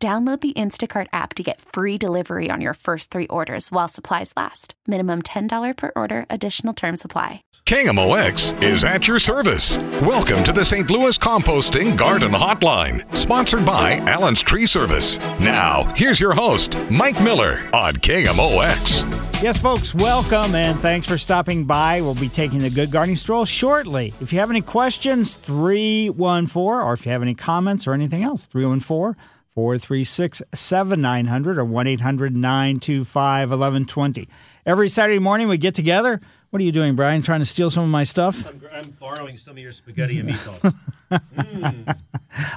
Download the Instacart app to get free delivery on your first three orders while supplies last. Minimum $10 per order, additional term supply. KMOX is at your service. Welcome to the St. Louis Composting Garden Hotline, sponsored by Allen's Tree Service. Now, here's your host, Mike Miller on KMOX. Yes, folks, welcome and thanks for stopping by. We'll be taking the Good Gardening Stroll shortly. If you have any questions, 314, or if you have any comments or anything else, 314- 436 7900 or 1 800 925 1120. Every Saturday morning we get together. What are you doing, Brian? Trying to steal some of my stuff? I'm, I'm borrowing some of your spaghetti and meatballs. mm.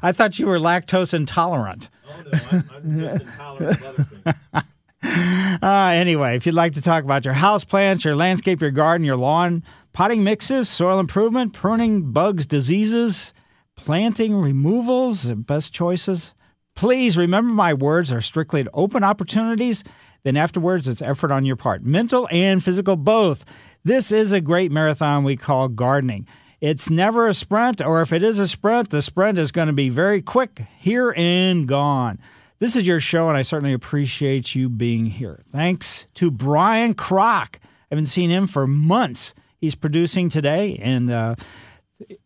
I thought you were lactose intolerant. Oh, no, I'm, I'm just intolerant of other things. Uh, anyway, if you'd like to talk about your house plants, your landscape, your garden, your lawn, potting mixes, soil improvement, pruning, bugs, diseases, planting removals, best choices, Please remember my words are strictly to open opportunities. Then afterwards, it's effort on your part, mental and physical both. This is a great marathon we call gardening. It's never a sprint, or if it is a sprint, the sprint is going to be very quick, here and gone. This is your show, and I certainly appreciate you being here. Thanks to Brian Kroc. I haven't seen him for months. He's producing today, and uh,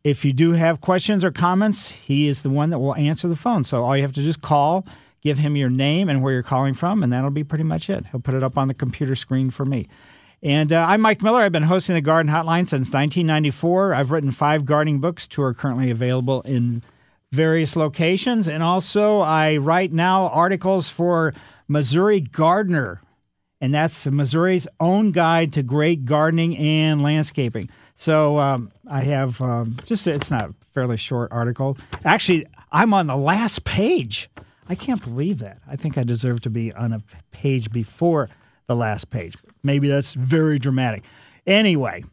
if you do have questions or comments, he is the one that will answer the phone. So all you have to do is call, give him your name and where you're calling from, and that'll be pretty much it. He'll put it up on the computer screen for me. And uh, I'm Mike Miller. I've been hosting the Garden Hotline since 1994. I've written five gardening books. Two are currently available in various locations. And also, I write now articles for Missouri Gardener, and that's Missouri's own guide to great gardening and landscaping. So um, I have um, just, it's not a fairly short article. Actually, I'm on the last page. I can't believe that. I think I deserve to be on a page before the last page. Maybe that's very dramatic. Anyway,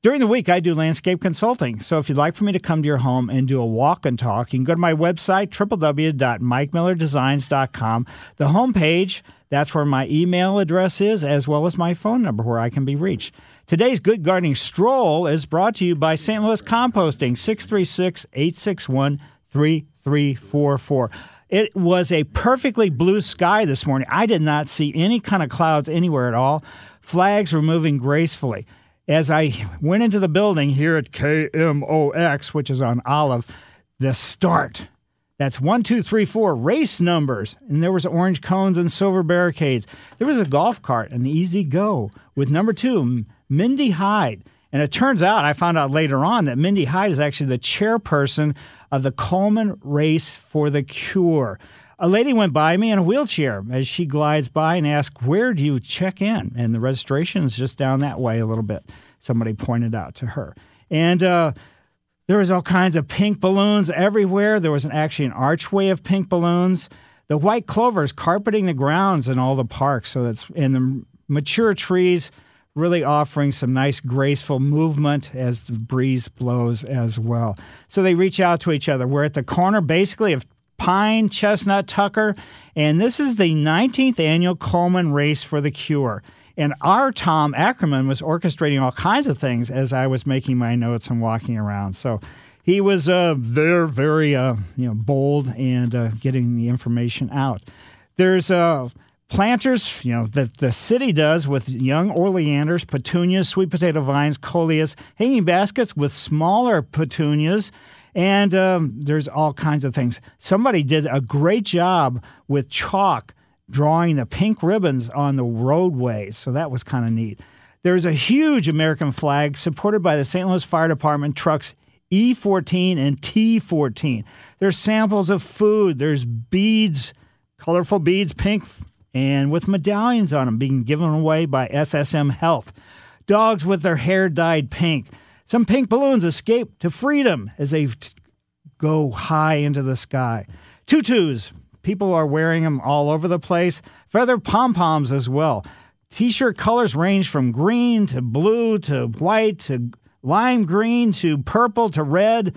during the week, I do landscape consulting. So if you'd like for me to come to your home and do a walk and talk, you can go to my website, www.mikemillerdesigns.com. The homepage, that's where my email address is, as well as my phone number where I can be reached. Today's Good Gardening Stroll is brought to you by St. Louis Composting, 636 861 3344. It was a perfectly blue sky this morning. I did not see any kind of clouds anywhere at all. Flags were moving gracefully. As I went into the building here at KMOX, which is on Olive, the start. That's one, two, three, four race numbers. And there was orange cones and silver barricades. There was a golf cart, an E-Z-GO, with number two, Mindy Hyde. And it turns out, I found out later on, that Mindy Hyde is actually the chairperson of the Komen Race for the Cure. A lady went by me in a wheelchair as she glides by and asked, Where do you check in? And the registration is just down that way a little bit. Somebody pointed out to her. And uh, there was all kinds of pink balloons everywhere. There was an, actually an archway of pink balloons. The white clover is carpeting the grounds in all the parks. So that's in the mature trees really offering some nice graceful movement as the breeze blows as well. So they reach out to each other. We're at the corner basically of Pine, Chestnut, Tucker, and this is the 19th annual Komen Race for the Cure. And our Tom Ackerman was orchestrating all kinds of things as I was making my notes and walking around. So he was uh, there, very uh, you know bold and uh, getting the information out. There's uh, Planters, you know, that the city does with young oleanders, petunias, sweet potato vines, coleus, hanging baskets with smaller petunias, and um, there's all kinds of things. Somebody did a great job with chalk drawing the pink ribbons on the roadways, so that was kind of neat. There's a huge American flag supported by the St. Louis Fire Department trucks E14 and T14. There's samples of food, there's beads, colorful beads, pink and with medallions on them being given away by SSM Health. Dogs with their hair dyed pink. Some pink balloons escape to freedom as they go high into the sky. Tutus, People are wearing them all over the place. Feather pom poms as well. T shirt colors range from green to blue to white to lime green to purple to red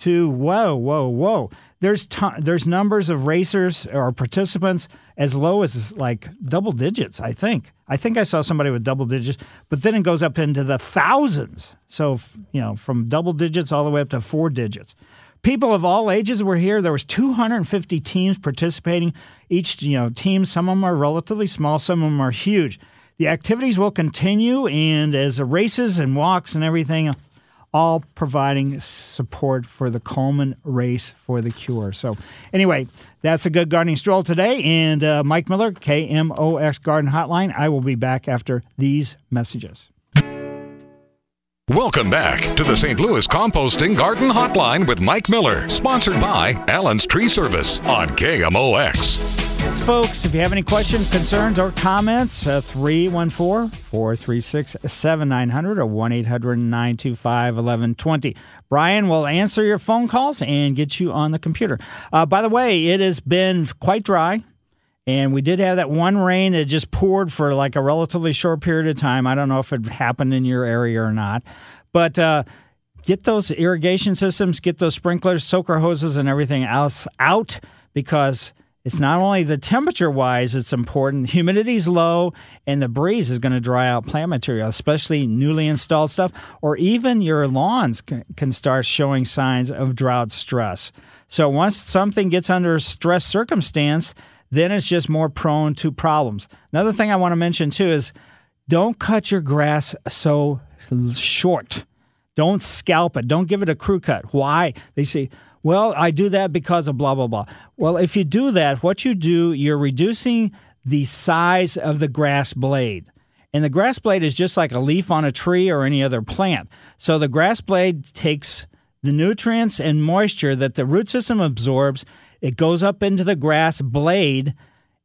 to whoa, whoa, whoa. There's t- there's numbers of racers or participants as low as like double digits. I think. I think I saw somebody with double digits, but then it goes up into the thousands. So you know, from double digits all the way up to four digits. People of all ages were here. There was 250 teams participating. Each you know team, some of them are relatively small, some of them are huge. The activities will continue, and as the races and walks and everything all providing support for the Komen race for the cure. So, anyway, that's a good gardening stroll today. And uh, Mike Miller, KMOX Garden Hotline. I will be back after these messages. Welcome back to the St. Louis Composting Garden Hotline with Mike Miller, sponsored by Allen's Tree Service on KMOX. Folks, if you have any questions, concerns, or comments, uh, 314 436 7900 or 1 800 925 1120. Brian will answer your phone calls and get you on the computer. Uh, by the way, it has been quite dry. And we did have that one rain that just poured for like a relatively short period of time. I don't know if it happened in your area or not. But uh, get those irrigation systems, get those sprinklers, soaker hoses, and everything else out because it's not only the temperature wise it's important humidity's low and the breeze is going to dry out plant material especially newly installed stuff or even your lawns can start showing signs of drought stress so once something gets under stress circumstance then it's just more prone to problems another thing i want to mention too is don't cut your grass so short don't scalp it don't give it a crew cut why they say well, I do that because of blah, blah, blah. Well, if you do that, what you do, you're reducing the size of the grass blade. And the grass blade is just like a leaf on a tree or any other plant. So the grass blade takes the nutrients and moisture that the root system absorbs, it goes up into the grass blade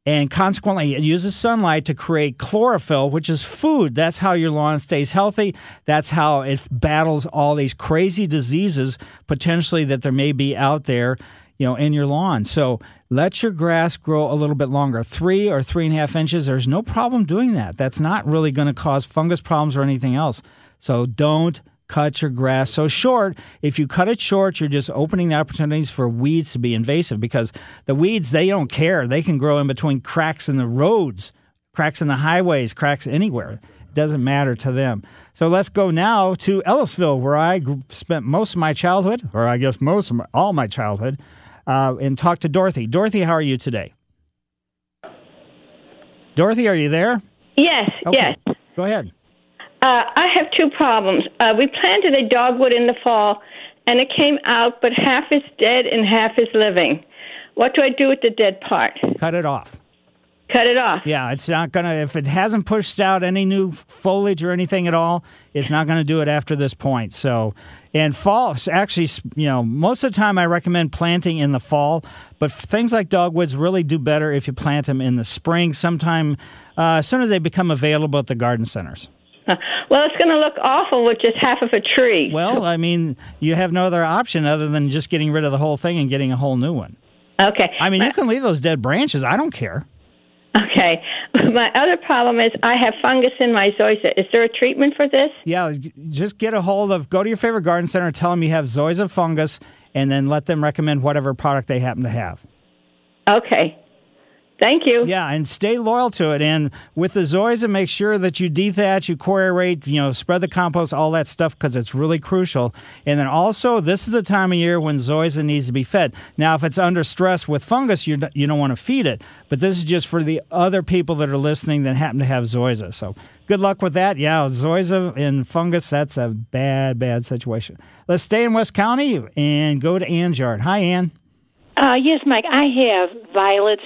and consequently it uses sunlight to create chlorophyll which is food. That's how your lawn stays healthy. That's how it battles all these crazy diseases potentially that there may be out there you know in your lawn. So let your grass grow a little bit longer. Three or three and a half inches there's no problem doing that. That's not really going to cause fungus problems or anything else. So don't cut your grass so short. If you cut it short, you're just opening the opportunities for weeds to be invasive because the weeds, they don't care. They can grow in between cracks in the roads, cracks in the highways, cracks anywhere. It doesn't matter to them. So let's go now to Ellisville, where I spent most of my childhood, or I guess most of my, all my childhood, uh, and talk to Dorothy. Dorothy, how are you today? Dorothy, are you there? Yes, Okay. yes. Go ahead. Uh, I have two problems. Uh, we planted a dogwood in the fall, and it came out, but half is dead and half is living. What do I do with the dead part? Cut it off. Cut it off. Yeah, it's not gonna. If it hasn't pushed out any new foliage or anything at all, it's not gonna do it after this point. So, and fall actually, you know, most of the time I recommend planting in the fall, but things like dogwoods really do better if you plant them in the spring, sometime uh, as soon as they become available at the garden centers. Well, it's going to look awful with just half of a tree. Well, I mean, you have no other option other than just getting rid of the whole thing and getting a whole new one. Okay. I mean, you can leave those dead branches. I don't care. Okay. My other problem is I have fungus in my zoysia. Is there a treatment for this? Yeah, just get a hold of, go to your favorite garden center, tell them you have zoysia fungus, and then let them recommend whatever product they happen to have. Okay. Thank you. Yeah, and stay loyal to it. And with the zoysia, make sure that you dethatch, you core aerate, you know, spread the compost, all that stuff, because it's really crucial. And then also, this is the time of year when zoysia needs to be fed. Now, if it's under stress with fungus, you you don't want to feed it. But this is just for the other people that are listening that happen to have zoysia. So good luck with that. Yeah, zoysia and fungus, that's a bad, bad situation. Let's stay in West County and go to Ann's yard. Hi, Ann. Uh, yes, Mike. I have violets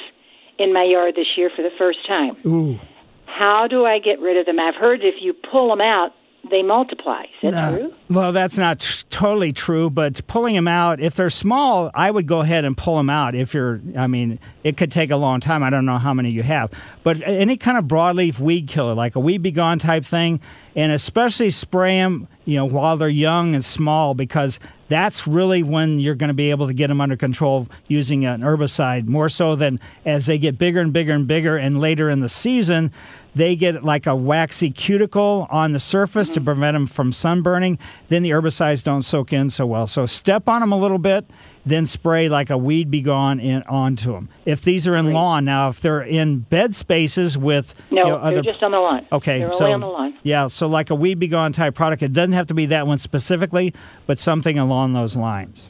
in my yard this year for the first time. Ooh. How do I get rid of them? I've heard if you pull them out, they multiply. Is that Uh, true? Well, that's not t- totally true, but pulling them out, if they're small, I would go ahead and pull them out. If you're, I mean, it could take a long time. I don't know how many you have, but any kind of broadleaf weed killer, like a Weed B Gon type thing, and especially spray them you know, while they're young and small, because that's really when you're going to be able to get them under control using an herbicide more so than as they get bigger and bigger and bigger and later in the season they get like a waxy cuticle on the surface to mm-hmm. prevent them from sunburning then the herbicides don't soak in so well. So step on them a little bit then spray like a Weed B Gon in onto them if these are in lawn now if they're in bed spaces with No, you know, other they're just on the lawn. Okay, they're so only on the lawn. yeah, so like a Weed B Gon type product. It doesn't have to be that one specifically, but something along those lines.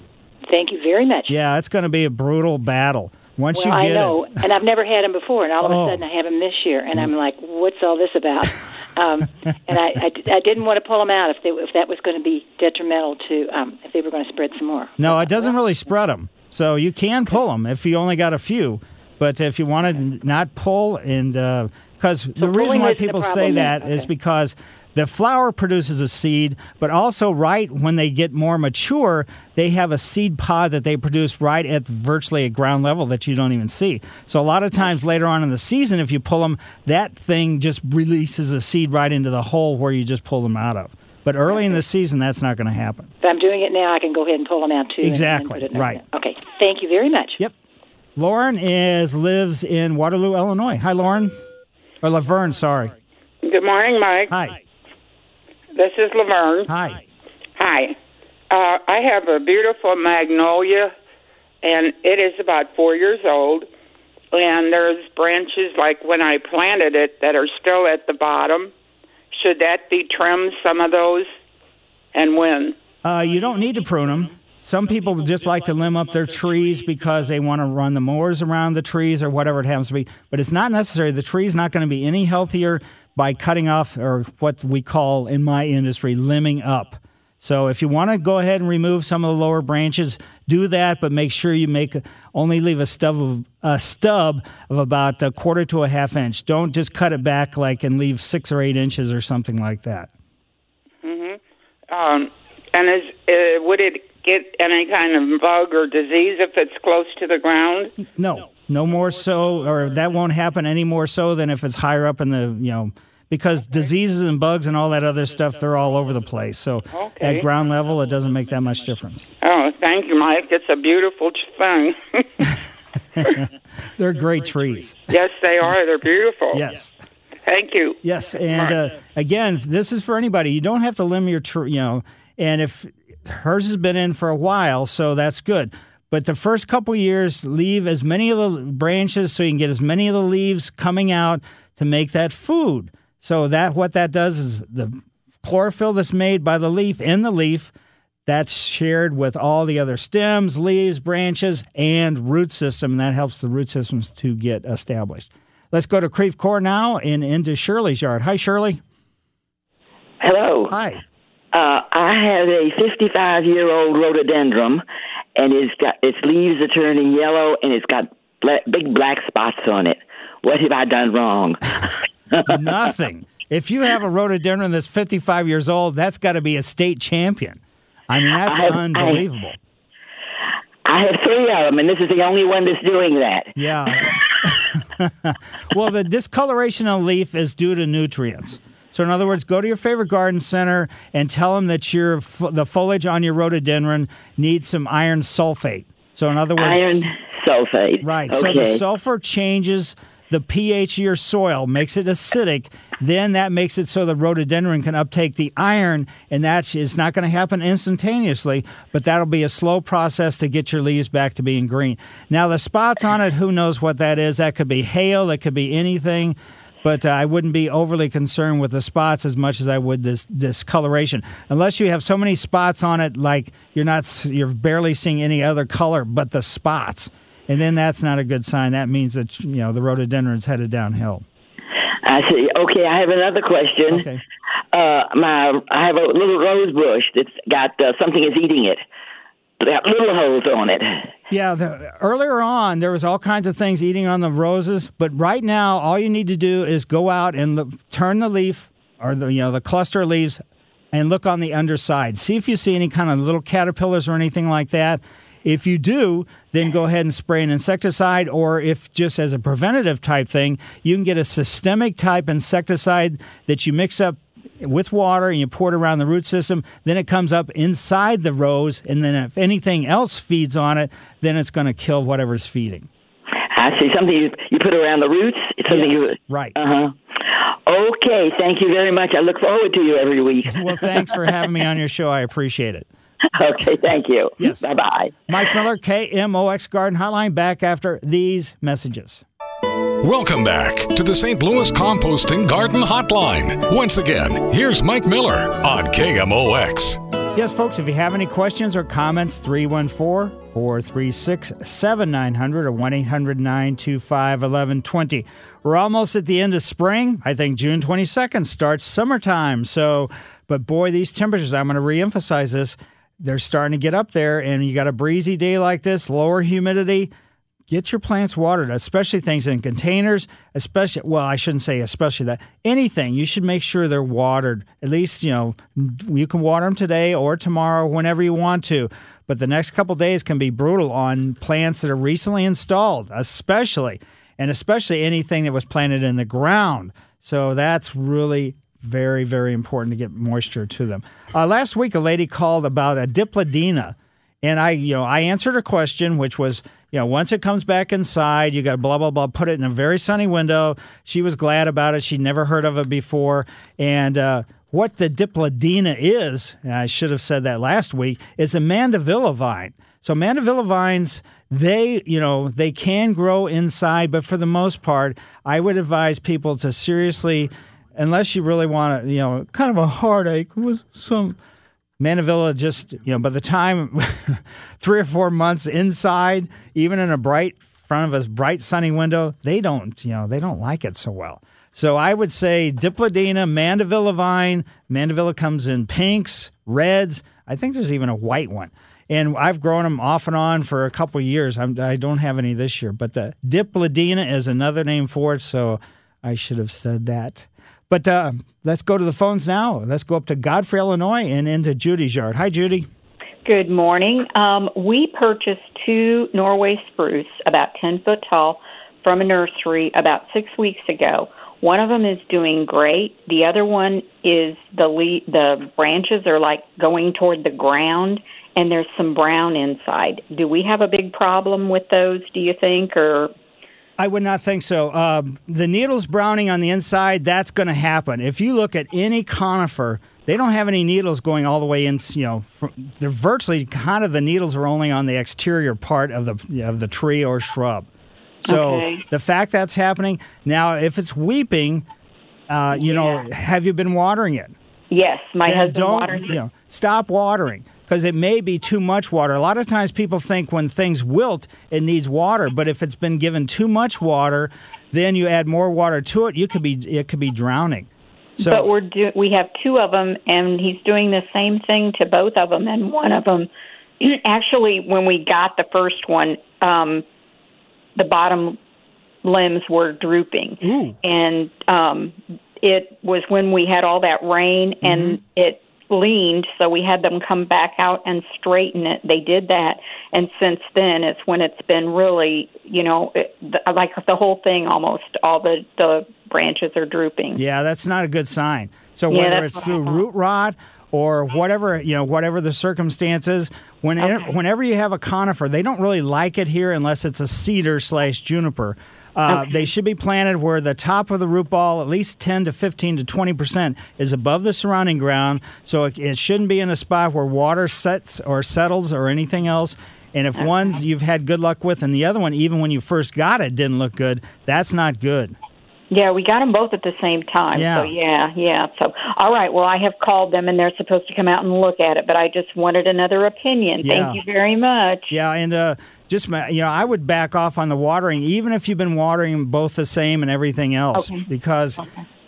Thank you very much. Yeah, it's going to be a brutal battle once well, you get I know, it. and I've never had them before, and all of Oh. a sudden I have them this year, and I'm like, "What's all this about?" um, and I, I, I didn't want to pull them out if they, if that was going to be detrimental to um, if they were going to spread some more. No, it doesn't really spread them. So you can pull them if you only got a few. But if you want to not pull, and because the reason why people say that then. is because the flower produces a seed, but also right when they get more mature, they have a seed pod that they produce right at virtually a ground level that you don't even see. So a lot of times later on in the season, if you pull them, that thing just releases a seed right into the hole where you just pulled them out of. But early in the season, that's not going to happen. If I'm doing it now, I can go ahead and pull them out too. and- and Exactly, put it in right. there. Okay. Thank you very much. Yep. Lauren is lives in Waterloo, Illinois. Hi, Lauren. Or Laverne, sorry. Good morning, Mike. Hi. This is Laverne. Hi. Hi. Uh, I have a beautiful magnolia, and it is about four years old. And there's branches like when I planted it that are still at the bottom. Should that be trimmed, some of those? And when? Uh, you don't need to prune them. Some people just like to limb up their trees because they want to run the mowers around the trees or whatever it happens to be. But it's not necessary. The tree's not going to be any healthier by cutting off or what we call in my industry limbing up. So if you want to go ahead and remove some of the lower branches, do that, but make sure you make only leave a stub of a stub of about a quarter to a half inch. Don't just cut it back like and leave six or eight inches or something like that. Um, and is uh, would it get any kind of bug or disease if it's close to the ground? No, no more so, or that won't happen any more so than if it's higher up in the, you know, because diseases and bugs and all that other stuff, they're all over the place. So Okay. at ground level, it doesn't make that much difference. Oh, thank you, Mike. It's a beautiful thing. They're great trees. yes, they are. They're beautiful. Yes. Thank you. Yes, and uh, again, this is for anybody. You don't have to limb your tree, you know. And if hers has been in for a while, so that's good. But the first couple years, leave as many of the branches so you can get as many of the leaves coming out to make that food. So that what that does is the chlorophyll that's made by the leaf in the leaf that's shared with all the other stems, leaves, branches, and root system. And that helps the root systems to get established. Let's go to Creve Coeur now and into Shirley's yard. Hi, Shirley. Hello. Hi. Uh, I have a 55 year old rhododendron, and it's got its leaves are turning yellow, and it's got black, big black spots on it. What have I done wrong? Nothing. If you have a rhododendron that's 55 years old, that's got to be a state champion. I mean, that's I unbelievable. I have three of them, and this is the only one that's doing that. Yeah. well, the discoloration of leaf is due to nutrients. So, in other words, go to your favorite garden center and tell them that your the foliage on your rhododendron needs some iron sulfate. So, in other words, Iron sulfate. Right. Okay. So the sulfur changes the pH of your soil, makes it acidic. Then that makes it so the rhododendron can uptake the iron, and that is it's not going to happen instantaneously, but that'll be a slow process to get your leaves back to being green. Now, the spots on it, who knows what that is? That could be hail, that could be anything. But uh, I wouldn't be overly concerned with the spots as much as I would this discoloration, unless you have so many spots on it, like you're not, you're barely seeing any other color but the spots and then that's not a good sign. That means that you know the rhododendron's headed downhill. I see. Okay, I have another question. Okay. Uh, my I have a little rose bush that's got uh, something is eating it. Got little holes on it. Yeah, the, earlier on there was all kinds of things eating on the roses, but right now all you need to do is go out and look, turn the leaf or the you know the cluster of leaves and look on the underside. See if you see any kind of little caterpillars or anything like that. If you do, then go ahead and spray an insecticide, or if just as a preventative type thing, you can get a systemic type insecticide that you mix up with water and you pour it around the root system. Then it comes up inside the rows, and then if anything else feeds on it, then it's going to kill whatever's feeding. I see something you, you put around the roots. It's something Yes, you right. Uh huh. Okay, thank you very much. I look forward to you every week. Well, thanks for having me on your show. I appreciate it. okay, thank you. Yes. Bye bye. Mike Miller, KMOX Garden Hotline, back after these messages. Welcome back to the St. Louis Composting Garden Hotline. Once again, here's Mike Miller on KMOX. Yes, folks, if you have any questions or comments, 314 436 7900 or 1 800 925 1120. We're almost at the end of spring. I think June 22nd starts summertime. So, but boy, these temperatures, I'm going to reemphasize this, they're starting to get up there, and you got a breezy day like this, lower humidity. Get your plants watered, especially things in containers, especially, well, I shouldn't say especially that. Anything, you should make sure they're watered. At least, you know, you can water them today or tomorrow, whenever you want to. But the next couple days can be brutal on plants that are recently installed, especially, and especially anything that was planted in the ground. So that's really very, very important to get moisture to them. Uh, last week, a lady called about a dipladenia. And I, you know, I answered her question, which was, you know, once it comes back inside, you got blah blah blah. Put it in a very sunny window. She was glad about it. She'd never heard of it before. And uh, what the dipladenia is, and I should have said that last week, is a mandevilla vine. So mandevilla vines, they, you know, they can grow inside, but for the most part, I would advise people to seriously, unless you really want to, you know, kind of a heartache with some Mandevilla just, you know, by the time three or four months inside, even in a bright front of a bright sunny window, they don't, you know, they don't like it so well. So I would say Dipladenia, Mandevilla vine. Mandevilla comes in pinks, reds. I think there's even a white one. And I've grown them off and on for a couple of years. I'm, I don't have any this year, but the Dipladenia is another name for it. So I should have said that. But uh, let's go to the phones now. Let's go up to Godfrey, Illinois, and into Judy's yard. Hi, Judy. Good morning. Um, we purchased two Norway spruce, about 10 foot tall, from a nursery about six weeks ago. One of them is doing great. The other one is the le- the branches are like going toward the ground, and there's some brown inside. Do we have a big problem with those? Do you think, or I would not think so. Um, the needles browning on the inside, that's going to happen. If you look at any conifer, they don't have any needles going all the way in. You know, from, they're virtually kind of the needles are only on the exterior part of the of the tree or shrub. So Okay. the fact that's happening now, if it's weeping, uh, you know, have you been watering it? yes, my then husband don't waters you know stop watering because it may be too much water. A lot of times people think when things wilt it needs water, but if it's been given too much water, then you add more water to it, you could be it could be drowning. So but we're do- we have two of them, and he's doing the same thing to both of them. And one of them, actually, when we got the first one, um, the bottom limbs were drooping, Ooh. and um, it was when we had all that rain, and it leaned, so we had them come back out and straighten it. They did that, and since then, it's when it's been really, you know, it, the, like the whole thing almost. All the the branches are drooping. yeah, that's not a good sign. So Yeah, whether it's through root rot or whatever, you know, whatever the circumstances, whenever, Okay. whenever you have a conifer, they don't really like it here unless it's a cedar slash juniper. Uh, They should be planted where the top of the root ball, at least 10 to 15 to 20 percent, is above the surrounding ground. So it, it shouldn't be in a spot where water sets or settles or anything else. And if one's you've had good luck with, and the other one, even when you first got it, didn't look good, that's not good. Yeah, we got them both at the same time. Yeah. So yeah, yeah. So all right. Well, I have called them, and they're supposed to come out and look at it. But I just wanted another opinion. Yeah. Thank you very much. Yeah, and uh, just you know, I would back off on the watering, even if you've been watering them both the same and everything else, Okay. because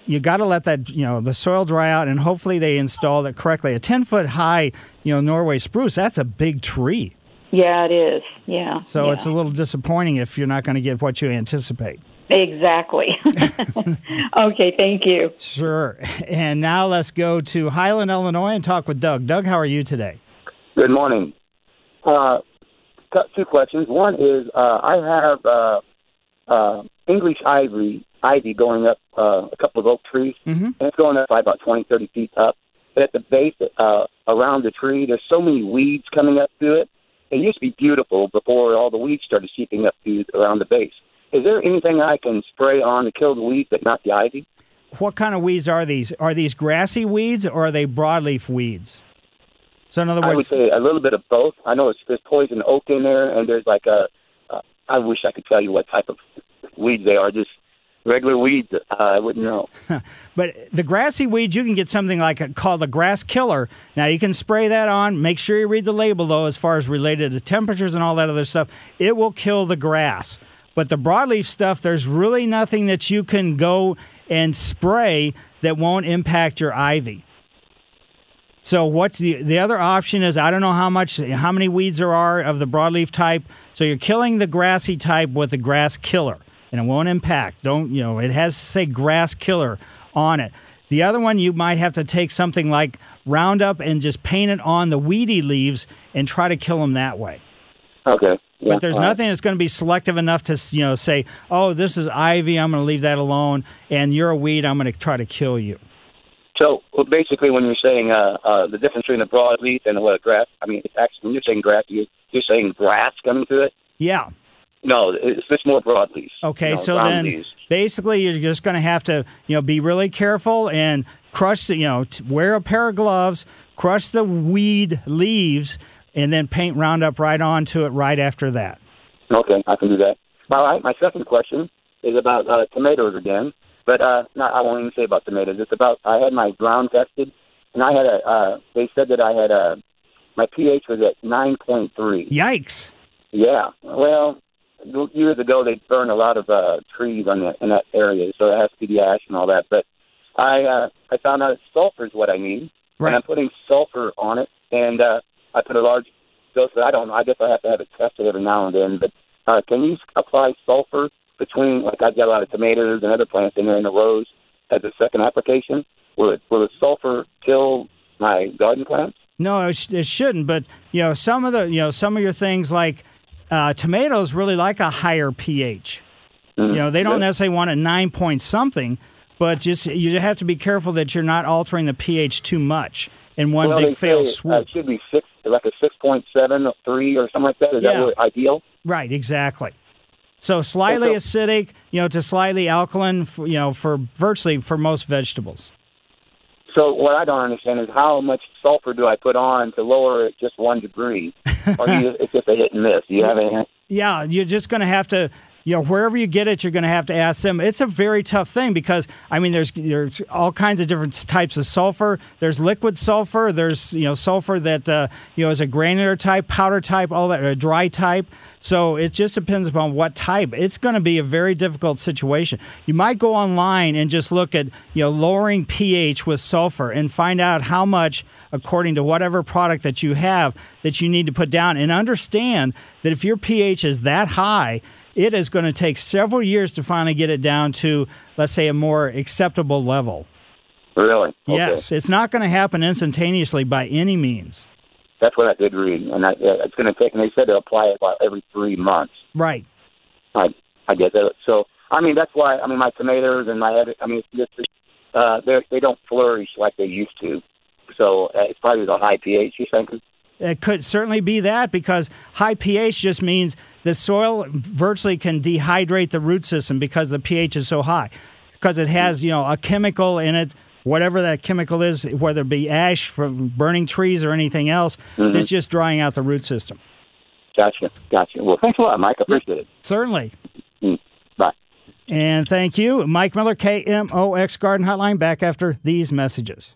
you got to let that you know the soil dry out, and hopefully they installed it correctly. A ten foot high, you know, Norway spruce, that's a big tree. Yeah, it is. Yeah. So yeah. it's a little disappointing if you're not going to get what you anticipate. Exactly. okay. Thank you. Sure. And now let's go to Highland, Illinois, and talk with Doug. Doug, how are you today? Good morning. Uh, two questions. One is uh, I have uh, uh, English ivy ivy going up uh, a couple of oak trees, Mhm. and it's going up by about twenty, thirty feet up. But at the base, uh, around the tree, there's so many weeds coming up through it. It used to be beautiful before all the weeds started seeping up through around the base. Is there anything I can spray on to kill the weeds, but not the ivy? What kind of weeds are these? Are these grassy weeds or are they broadleaf weeds? So in other I would say a little bit of both. I know it's, there's poison oak in there, and there's like a. Uh, I wish I could tell you what type of weeds they are. Just regular weeds. Uh, I wouldn't know. But the grassy weeds, you can get something like a, called a grass killer. Now you can spray that on. Make sure you read the label though, as far as related to temperatures and all that other stuff. It will kill the grass. But the broadleaf stuff, there's really nothing that you can go and spray that won't impact your ivy. So what's the the other option is I don't know how much how many weeds there are of the broadleaf type. So you're killing the grassy type with the grass killer, and it won't impact. Don't you know? It has to say grass killer on it. The other one you might have to take something like Roundup and just paint it on the weedy leaves and try to kill them that way. Okay. Yeah, But there's right. nothing that's going to be selective enough to you know say, oh, this is ivy. I'm going to leave that alone, and you're a weed. I'm going to try to kill you. So well, basically, when you're saying uh, uh, the difference between a broadleaf and what a grass, I mean, actually when you're saying grass, you, you're saying grass coming through it. Yeah. No, it's just more broadleaf. Okay, you know, so then leaves. basically you're just going to have to, you know, be really careful and crush the, you know, t- wear a pair of gloves, crush the weed leaves, and then paint Roundup right onto it right after that. Okay, I can do that. All right, my second question is about uh, tomatoes again, but uh, not, I won't even say about tomatoes. It's about I had my ground tested, and I had a. Uh, they said that I had a. My pH was at nine point three. Yikes! Yeah. Well, years ago they burned a lot of uh, trees on the, in that area, so it has to be the ash and all that. But I uh, I found out sulfur is what I need, Right. and I'm putting sulfur on it, and uh, I put a large dose. Of, I don't know. I guess I have to have it tested every now and then. But uh, can you apply sulfur between like I've got a lot of tomatoes and other plants in there in the rows as a second application? Will it will the sulfur kill my garden plants? No, it, sh- it shouldn't. But you know, some of the, you know, some of your things like uh, tomatoes really like a higher pH. You know, they don't necessarily want a nine point something, but just you have to be careful that you're not altering the pH too much in one well, big fail swoop. Uh, it should be six, like a six point seven or three or something like that. Is Yeah. that really ideal? Right, exactly. So slightly Okay. acidic, you know, to slightly alkaline, for, you know, for virtually for most vegetables. So what I don't understand is how much sulfur do I put on to lower it just one degree, or you, it's just a hit and miss? Do you have any? Yeah, you're just going to have to, you know, wherever you get it, you're going to have to ask them. It's a very tough thing because I mean, there's there's all kinds of different types of sulfur. There's liquid sulfur. There's you know sulfur that uh, you know is a granular type, powder type, all that, a dry type. So it just depends upon what type. It's going to be a very difficult situation. You might go online and just look at you know lowering pH with sulfur and find out how much according to whatever product that you have that you need to put down and understand that if your pH is that high, it is going to take several years to finally get it down to, let's say, a more acceptable level. Really? Okay. Yes, it's not going to happen instantaneously by any means. That's what I did read, and I, it's going to take. And they said to apply it about every three months. Right. I I get that. So I mean that's why I mean my tomatoes and my I mean it's just uh they they don't flourish like they used to. So uh, it's probably the high pH. You think? It could certainly be that because high pH just means the soil virtually can dehydrate the root system because the pH is so high. Because it has, you know, a chemical in it, whatever that chemical is, whether it be ash from burning trees or anything else, Mhm. it's just drying out the root system. Gotcha, gotcha. Well, thanks a lot, Mike. I appreciate it. Certainly. Mm, Bye. And thank you. Mike Miller, KMOX Garden Hotline, back after these messages.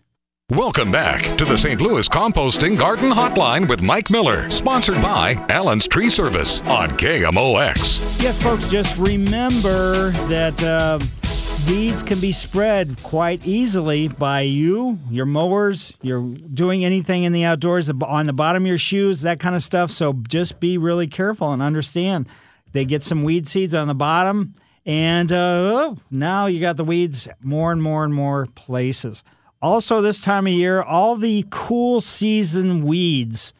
Welcome back to the St. Louis Composting Garden Hotline with Mike Miller, sponsored by Allen's Tree Service on KMOX. Yes, folks, just remember that uh, weeds can be spread quite easily by you, your mowers, you're doing anything in the outdoors on the bottom of your shoes, that kind of stuff. So just be really careful and understand. They get some weed seeds on the bottom, and uh, oh, now you got the weeds more and more and more places. Also, this time of year, all the cool season weeds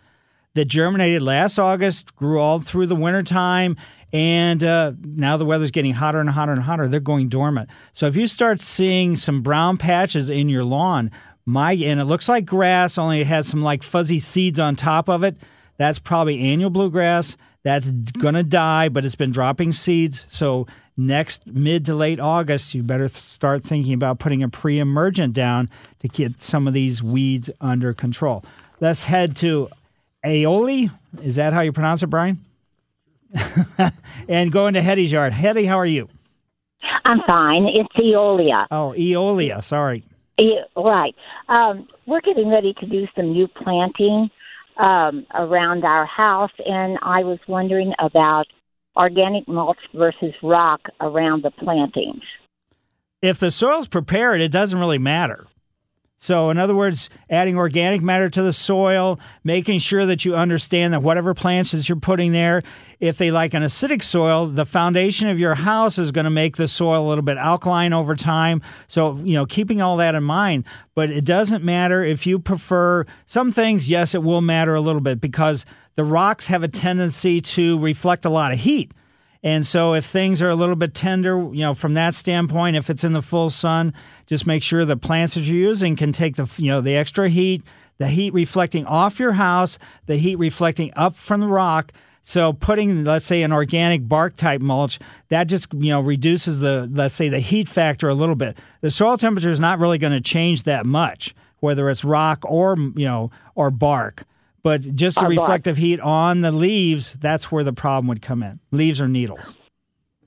that germinated last August, grew all through the wintertime, And uh, now the weather's getting hotter and hotter and hotter. They're going dormant. So if you start seeing some brown patches in your lawn, my and it looks like grass, only it has some like fuzzy seeds on top of it. That's probably annual bluegrass. That's gonna die, but it's been dropping seeds. So next mid to late August, you better start thinking about putting a pre-emergent down to get some of these weeds under control. Let's head to Aioli. Is that how you pronounce it, Brian? and go into Hetty's yard. Hetty, how are you? I'm fine. It's Eolia. Oh, Eolia. Sorry. E- right. Um, we're getting ready to do some new planting um, around our house, and I was wondering about organic mulch versus rock around the plantings. If the soil's prepared, it doesn't really matter. So, in other words, adding organic matter to the soil, making sure that you understand that whatever plants that you're putting there, if they like an acidic soil, the foundation of your house is going to make the soil a little bit alkaline over time. So, you know, keeping all that in mind. But it doesn't matter if you prefer some things, yes, it will matter a little bit because the rocks have a tendency to reflect a lot of heat. And so if things are a little bit tender, you know, from that standpoint, if it's in the full sun, just make sure the plants that you're using can take the, you know, the extra heat, the heat reflecting off your house, the heat reflecting up from the rock. So putting, let's say, an organic bark type mulch, that just you know reduces the, let's say, the heat factor a little bit. The soil temperature is not really going to change that much, whether it's rock or you know or bark. But just the bark. reflective heat on the leaves, that's where the problem would come in. Leaves or needles.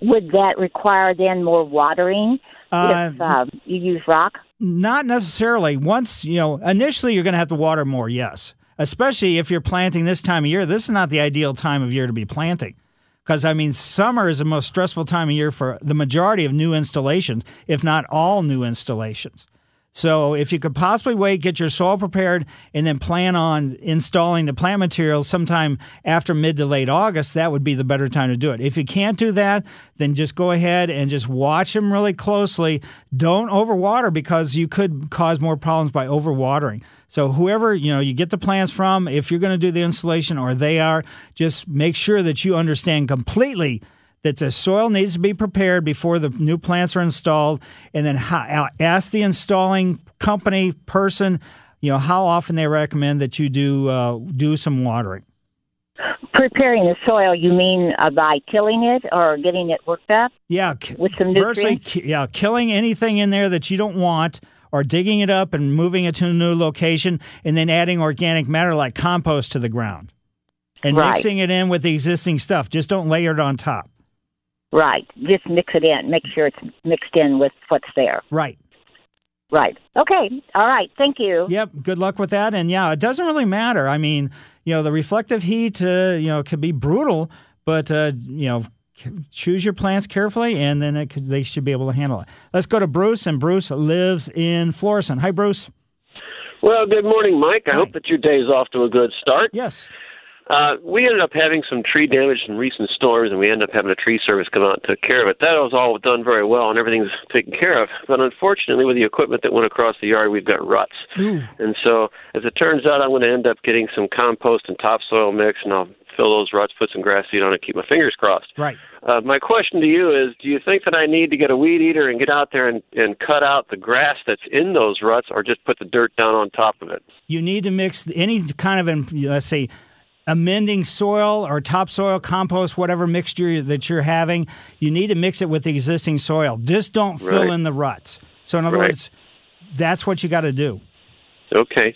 Would that require then more watering Uh, if um, you use rock? Not necessarily. Once, you know, initially you're going to have to water more, yes. Especially if you're planting this time of year. This is not the ideal time of year to be planting. Because, I mean, summer is the most stressful time of year for the majority of new installations, if not all new installations. So, if you could possibly wait, get your soil prepared, and then plan on installing the plant materials sometime after mid to late August, that would be the better time to do it. If you can't do that, then just go ahead and just watch them really closely. Don't overwater because you could cause more problems by overwatering. So whoever you know you get the plants from, if you're going to do the installation or they are, just make sure that you understand completely that the soil needs to be prepared before the new plants are installed, and then how, ask the installing company person, you know, how often they recommend that you do uh, do some watering. Preparing the soil, you mean uh, by tilling it or getting it worked up? Yeah, with some nutrients. yeah, killing anything in there that you don't want, or digging it up and moving it to a new location, and then adding organic matter like compost to the ground, and Right. mixing it in with the existing stuff. Just don't layer it on top. Right. Just mix it in. Make sure it's mixed in with what's there. Right. Right. Okay. All right. Thank you. Yep. Good luck with that. And yeah, it doesn't really matter. I mean, you know, the reflective heat, uh, you know, can be brutal, but uh, you know, choose your plants carefully, and then it could, they should be able to handle it. Let's go to Bruce, and Bruce lives in Florissant. Hi, Bruce. Well, good morning, Mike. I hope that your day's off to a good start. Yes. Uh, we ended up having some tree damage in recent storms, and we ended up having a tree service come out and took care of it. That was all done very well, and everything's taken care of. But unfortunately, with the equipment that went across the yard, we've got ruts. And so, as it turns out, I'm going to end up getting some compost and topsoil mix, and I'll fill those ruts, put some grass seed on it, keep my fingers crossed. Right. Uh, my question to you is do you think that I need to get a weed eater and get out there and, and cut out the grass that's in those ruts or just put the dirt down on top of it? You need to mix any kind of, let's say, amending soil or topsoil, compost, whatever mixture that you're having. You need to mix it with the existing soil. Just don't fill Right. in the ruts. So, in other Right. words, that's what you got to do. Okay.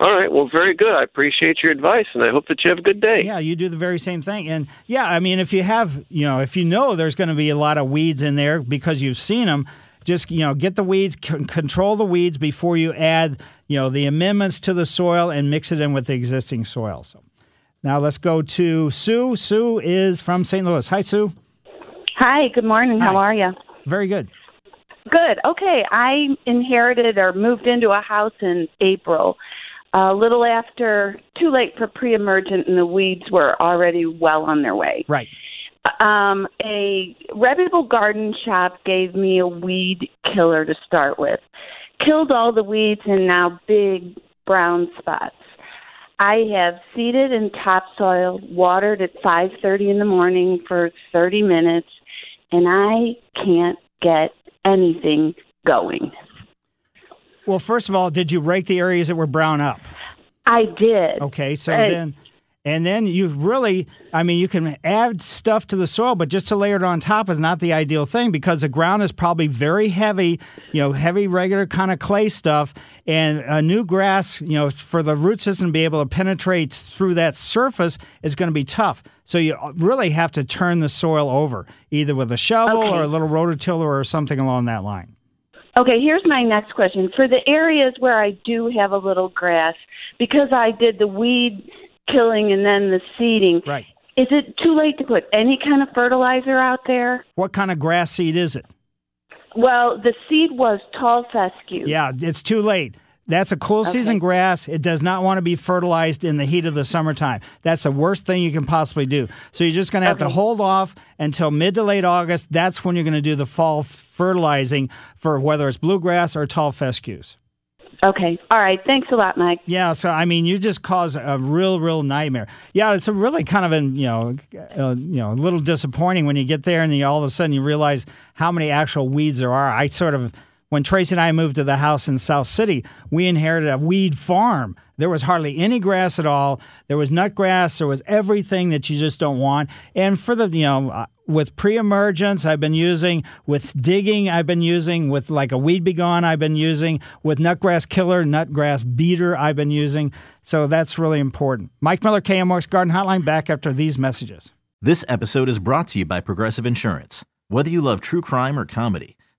All right. Well, very good. I appreciate your advice, and I hope that you have a good day. Yeah, you do the very same thing. And yeah, I mean, if you have, you know, if you know there's going to be a lot of weeds in there because you've seen them, just, you know, get the weeds, c- control the weeds before you add, you know, the amendments to the soil and mix it in with the existing soil. So now let's go to Sue. Sue is from St. Louis. Hi, Sue. Hi, good morning. How are you? Very good. Good. Okay, I inherited or moved into a house in April, a little after, too late for pre-emergent, and the weeds were already well on their way. Right. Um, a reputable garden shop gave me a weed killer to start with. Killed all the weeds and now big brown spots. I have seeded and topsoil, watered at 5:30 in the morning for 30 minutes, and I can't get anything going. Well, first of all, did you rake the areas that were brown up? I did. Okay, so Right. then, and then you really, I mean, you can add stuff to the soil, but just to layer it on top is not the ideal thing because the ground is probably very heavy, you know, heavy, regular kind of clay stuff. And a new grass, you know, for the root system to be able to penetrate through that surface is going to be tough. So you uh, really have to turn the soil over, either with a shovel Okay. or a little rototiller or something along that line. Okay, here's my next question. For the areas where I do have a little grass, because I did the weed killing and then the seeding, Right. is it too late to put any kind of fertilizer out there? What kind of grass seed is it? Well, the seed was tall fescue. Yeah, it's too late. That's a cool season grass. It does not want to be fertilized in the heat of the summertime. That's the worst thing you can possibly do. So you're just going to have to hold off until mid to late August. That's when you're going to do the fall fertilizing for whether it's bluegrass or tall fescues. Okay. All right. Thanks a lot, Mike. Yeah, so I mean, you just cause a real, real nightmare. Yeah, it's a really kind of a you know, uh, you know, a little disappointing when you get there and you all of a sudden you realize how many actual weeds there are. I sort of when Tracy and I moved to the house in South City, we inherited a weed farm. There was hardly any grass at all. There was nut grass. There was everything that you just don't want. And for the you know. Uh, with pre-emergence I've been using, with digging I've been using, with like a Weed B Gon I've been using, with nutgrass killer, nutgrass beater I've been using. So that's really important. Mike Miller, KMOX Garden Hotline, back after these messages. This episode is brought to you by Progressive Insurance. Whether you love true crime or comedy,